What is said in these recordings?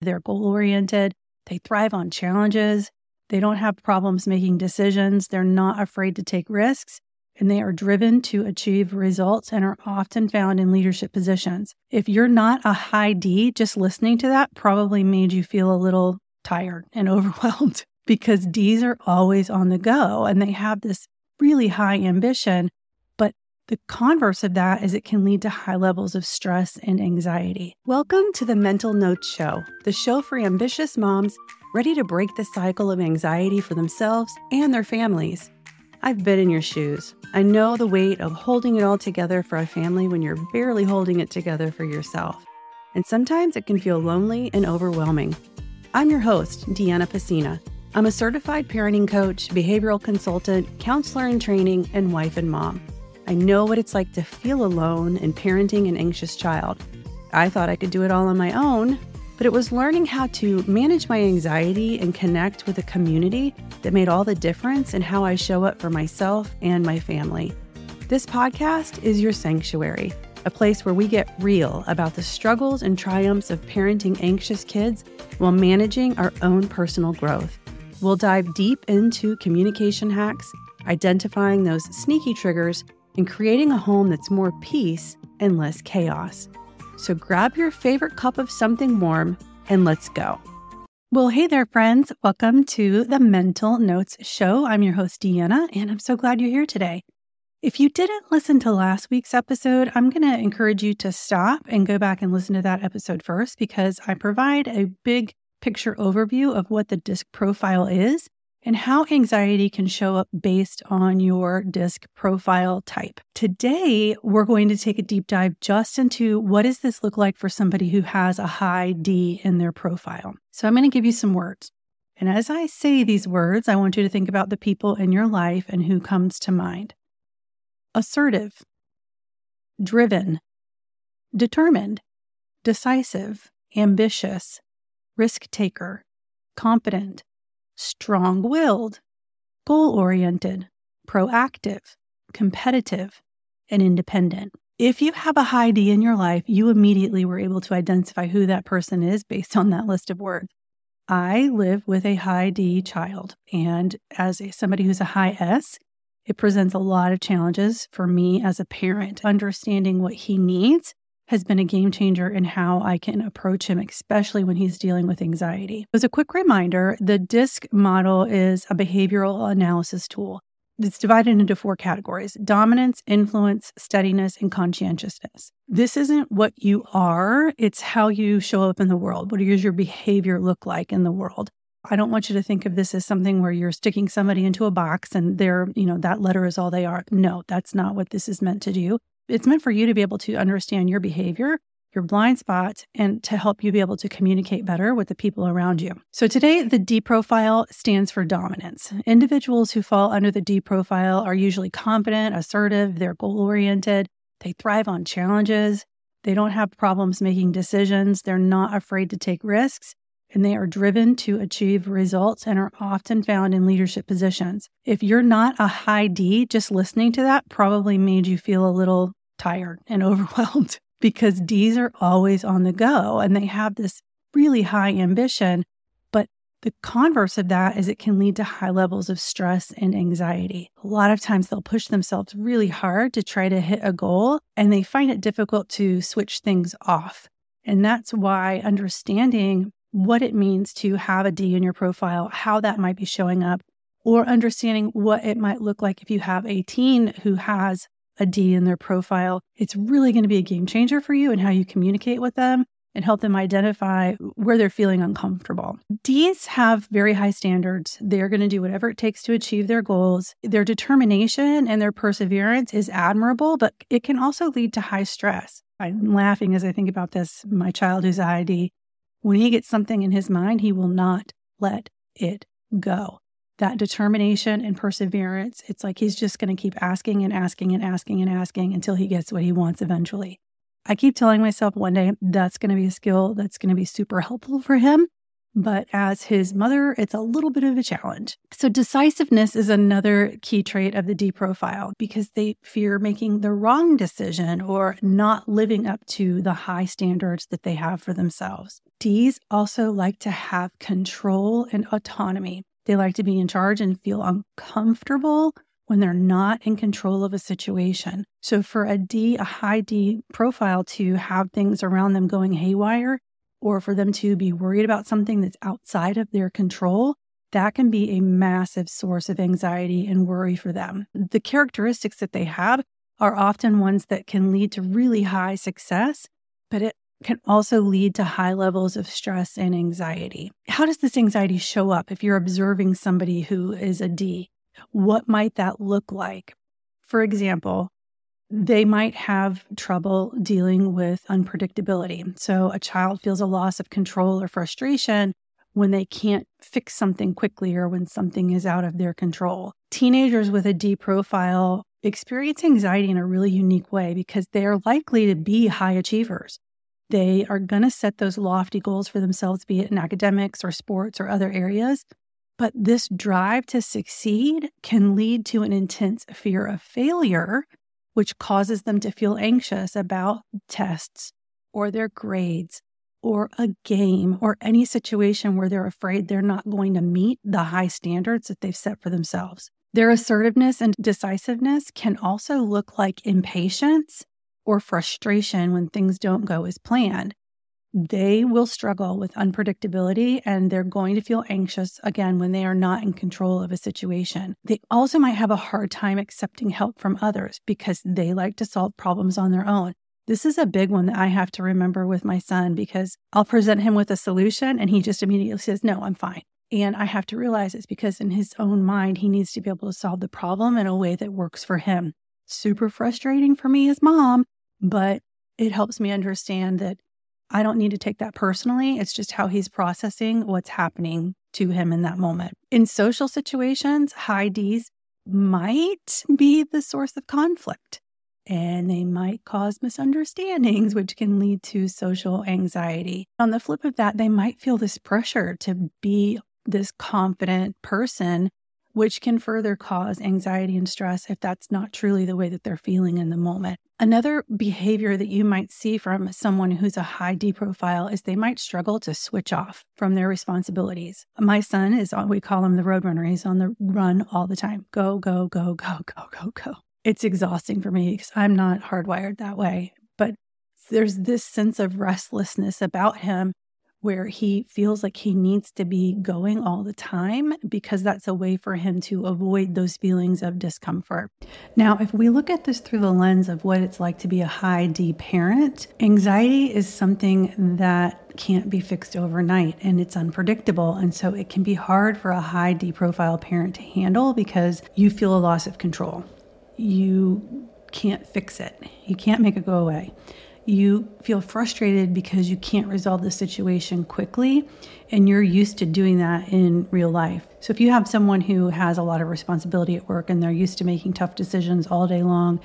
They're goal oriented. They thrive on challenges. They don't have problems making decisions. They're not afraid to take risks. And they are driven to achieve results and are often found in leadership positions. If you're not a high D, just listening to that probably made you feel a little tired and overwhelmed because D's are always on the go and they have this really high ambition the converse of that is it can lead to high levels of stress and anxiety. Welcome to the Mental Notes Show, the show for ambitious moms ready to break the cycle of anxiety for themselves and their families. I've been in your shoes. I know the weight of holding it all together for a family when you're barely holding it together for yourself. And sometimes it can feel lonely and overwhelming. I'm your host, Deanna Pacina. I'm a certified parenting coach, behavioral consultant, counselor in training, and wife and mom. I know what it's like to feel alone in parenting an anxious child. I thought I could do it all on my own, but it was learning how to manage my anxiety and connect with a community that made all the difference in how I show up for myself and my family. This podcast is your sanctuary, a place where we get real about the struggles and triumphs of parenting anxious kids while managing our own personal growth. We'll dive deep into communication hacks, identifying those sneaky triggers and creating a home that's more peace and less chaos. So grab your favorite cup of something warm and let's go. Well, hey there, friends. Welcome to the Mental Notes Show. I'm your host, Deanna, and I'm so glad you're here today. If you didn't listen to last week's episode, I'm going to encourage you to stop and go back and listen to that episode first because I provide a big picture overview of what the disc profile is and how anxiety can show up based on your disc profile type. Today, we're going to take a deep dive just into what does this look like for somebody who has a high D in their profile. So I'm going to give you some words. And as I say these words, I want you to think about the people in your life and who comes to mind. Assertive, driven, determined, decisive, ambitious, risk taker, competent, strong willed, goal oriented, proactive, competitive, and independent. If you have a high D in your life, you immediately were able to identify who that person is based on that list of words. I live with a high D child, and as a, somebody who's a high S, it presents a lot of challenges for me as a parent, understanding what he needs has been a game changer in how I can approach him, especially when he's dealing with anxiety. As a quick reminder, the DISC model is a behavioral analysis tool. It's divided into four categories dominance, influence, steadiness, and conscientiousness. This isn't what you are, it's how you show up in the world. What does your behavior look like in the world? I don't want you to think of this as something where you're sticking somebody into a box and they're, you know, that letter is all they are. No, that's not what this is meant to do it's meant for you to be able to understand your behavior, your blind spots, and to help you be able to communicate better with the people around you. So today, the D profile stands for dominance. Individuals who fall under the D profile are usually confident, assertive, they're goal oriented, they thrive on challenges, they don't have problems making decisions, they're not afraid to take risks, and they are driven to achieve results and are often found in leadership positions. If you're not a high D, just listening to that probably made you feel a little tired and overwhelmed because D's are always on the go and they have this really high ambition. But the converse of that is it can lead to high levels of stress and anxiety. A lot of times they'll push themselves really hard to try to hit a goal and they find it difficult to switch things off. And that's why understanding what it means to have a D in your profile, how that might be showing up, or understanding what it might look like if you have a teen who has a D in their profile, it's really going to be a game changer for you and how you communicate with them and help them identify where they're feeling uncomfortable. Ds have very high standards. They're going to do whatever it takes to achieve their goals. Their determination and their perseverance is admirable, but it can also lead to high stress. I'm laughing as I think about this. My child who's ID, when he gets something in his mind, he will not let it go that determination and perseverance. It's like he's just going to keep asking and asking and asking and asking until he gets what he wants eventually. I keep telling myself one day that's going to be a skill that's going to be super helpful for him. but as his mother, it's a little bit of a challenge. So, decisiveness is another key trait of the D profile because they fear making the wrong decision or not living up to the high standards that they have for themselves. Ds also like to have control and autonomy. They like to be in charge and feel uncomfortable when they're not in control of a situation. So, for a D, a high D profile to have things around them going haywire, or for them to be worried about something that's outside of their control, that can be a massive source of anxiety and worry for them. The characteristics that they have are often ones that can lead to really high success, but it can also lead to high levels of stress and anxiety. How does this anxiety show up if you're observing somebody who is a D? What might that look like? For example, they might have trouble dealing with unpredictability. So, a child feels a loss of control or frustration when they can't fix something quickly or when something is out of their control. Teenagers with a D profile experience anxiety in a really unique way because they are likely to be high achievers. They are going to set those lofty goals for themselves, be it in academics or sports or other areas. But this drive to succeed can lead to an intense fear of failure which causes them to feel anxious about tests or their grades or a game or any situation where they're afraid they're not going to meet the high standards that they've set for themselves. Their assertiveness and decisiveness can also look like impatience or frustration when things don't go as planned they will struggle with unpredictability and they're going to feel anxious again when they are not in control of a situation. They also might have a hard time accepting help from others because they like to solve problems on their own. This is a big one that I have to remember with my son because I'll present him with a solution and he just immediately says, No, I'm fine. And I have to realize it's because in his own mind, he needs to be able to solve the problem in a way that works for him. Super frustrating for me as mom, but it helps me understand that I don't need to take that personally. It's just how he's processing what's happening to him in that moment. In social situations, high Ds might be the source of conflict and they might cause misunderstandings, which can lead to social anxiety. On the flip of that, they might feel this pressure to be this confident person which can further cause anxiety and stress if that's not truly the way that they're feeling in the moment. Another behavior that you might see from someone who's a high D profile is they might struggle to switch off from their responsibilities. My son is, we call him the roadrunner. He's on the run all the time. Go, go, go, go, go, go, go. It's exhausting for me because I'm not hardwired that way. But there's this sense of restlessness about him where he feels like he needs to be going all the time because that's a way for him to avoid those feelings of discomfort. Now, if we look at this through the lens of what it's like to be a high D parent, anxiety is something that can't be fixed overnight and it's unpredictable. And so it can be hard for a high D profile parent to handle because you feel a loss of control. You can't fix it, you can't make it go away you feel frustrated because you can't resolve the situation quickly and you're used to doing that in real life. So if you have someone who has a lot of responsibility at work and they're used to making tough decisions all day long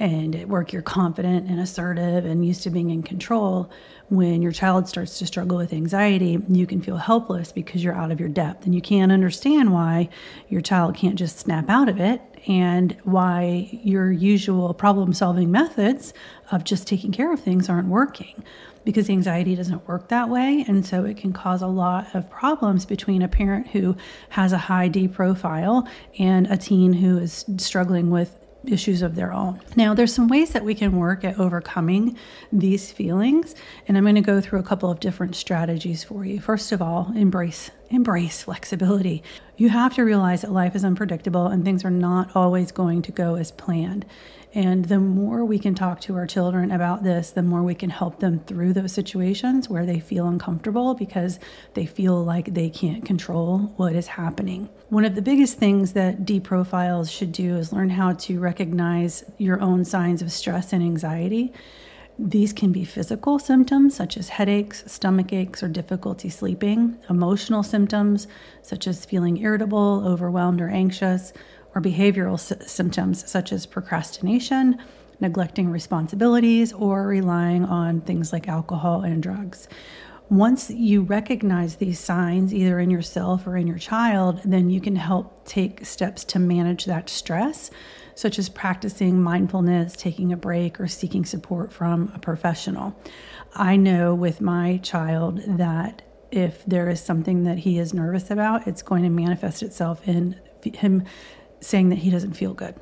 and at work you're confident and assertive and used to being in control, when your child starts to struggle with anxiety, you can feel helpless because you're out of your depth and you can't understand why your child can't just snap out of it and why your usual problem solving methods of just taking care of things aren't working because anxiety doesn't work that way. And so it can cause a lot of problems between a parent who has a high D profile and a teen who is struggling with issues of their own. Now, there's some ways that we can work at overcoming these feelings, and I'm going to go through a couple of different strategies for you. First of all, embrace embrace flexibility. You have to realize that life is unpredictable and things are not always going to go as planned. And the more we can talk to our children about this, the more we can help them through those situations where they feel uncomfortable because they feel like they can't control what is happening. One of the biggest things that D profiles should do is learn how to recognize your own signs of stress and anxiety. These can be physical symptoms such as headaches, stomach aches, or difficulty sleeping, emotional symptoms such as feeling irritable, overwhelmed, or anxious, or behavioral s- symptoms such as procrastination, neglecting responsibilities, or relying on things like alcohol and drugs. Once you recognize these signs, either in yourself or in your child, then you can help take steps to manage that stress, such as practicing mindfulness, taking a break, or seeking support from a professional. I know with my child that if there is something that he is nervous about, it's going to manifest itself in him saying that he doesn't feel good.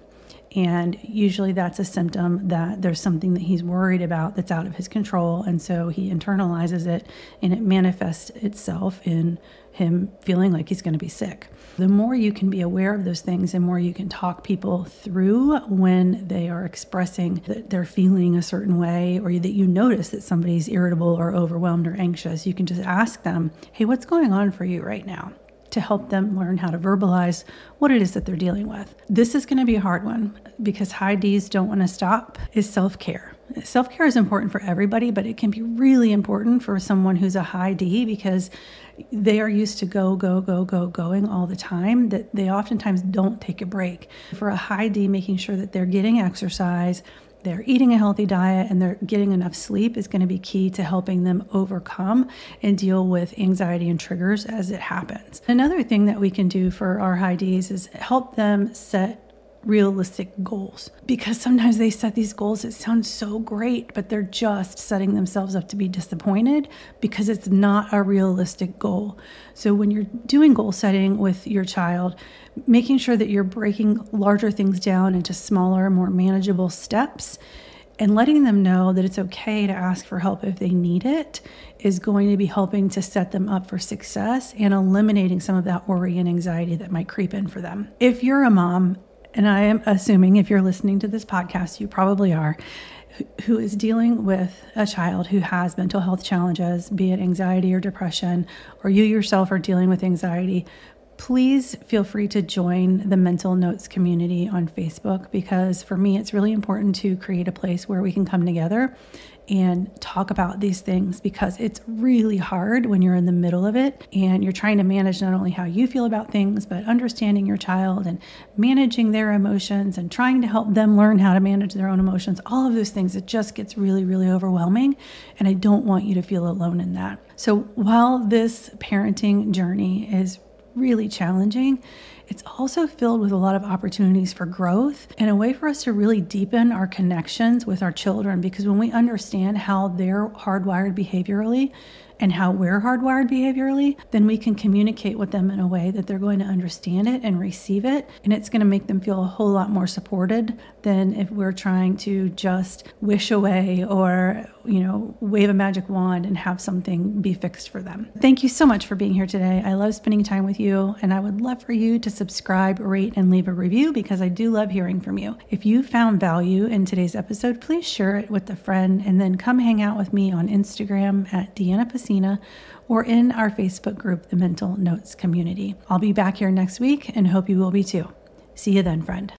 And usually that's a symptom that there's something that he's worried about that's out of his control. And so he internalizes it and it manifests itself in him feeling like he's going to be sick. The more you can be aware of those things and more you can talk people through when they are expressing that they're feeling a certain way or that you notice that somebody's irritable or overwhelmed or anxious, you can just ask them, hey, what's going on for you right now? To help them learn how to verbalize what it is that they're dealing with. This is going to be a hard one because high D's don't want to stop is self-care. Self-care is important for everybody, but it can be really important for someone who's a high D because they are used to go go go go going all the time that they oftentimes don't take a break. For a high D making sure that they're getting exercise, they're eating a healthy diet and they're getting enough sleep is going to be key to helping them overcome and deal with anxiety and triggers as it happens. Another thing that we can do for our high Ds is help them set realistic goals because sometimes they set these goals that sound so great, but they're just setting themselves up to be disappointed because it's not a realistic goal. So, when you're doing goal setting with your child, making sure that you're breaking larger things down into smaller, more manageable steps and letting them know that it's okay to ask for help if they need it is going to be helping to set them up for success and eliminating some of that worry and anxiety that might creep in for them. If you're a mom and I am assuming if you're listening to this podcast, you probably are, who is dealing with a child who has mental health challenges, be it anxiety or depression, or you yourself are dealing with anxiety, please feel free to join the Mental Notes community on Facebook because for me, it's really important to create a place where we can come together and talk about these things because it's really hard when you're in the middle of it and you're trying to manage not only how you feel about things, but understanding your child and managing their emotions and trying to help them learn how to manage their own emotions. All of those things, it just gets really, really overwhelming. And I don't want you to feel alone in that. So while this parenting journey is really challenging, it's also filled with a lot of opportunities for growth and a way for us to really deepen our connections with our children because when we understand how they're hardwired behaviorally, and how we're hardwired behaviorally, then we can communicate with them in a way that they're going to understand it and receive it. And it's going to make them feel a whole lot more supported than if we're trying to just wish away or, you know, wave a magic wand and have something be fixed for them. Thank you so much for being here today. I love spending time with you, and I would love for you to subscribe, rate, and leave a review because I do love hearing from you. If you found value in today's episode, please share it with a friend and then come hang out with me on Instagram at Deanna Pacino or in our Facebook group, the Mental Notes Community. I'll be back here next week and hope you will be too. See you then, friend.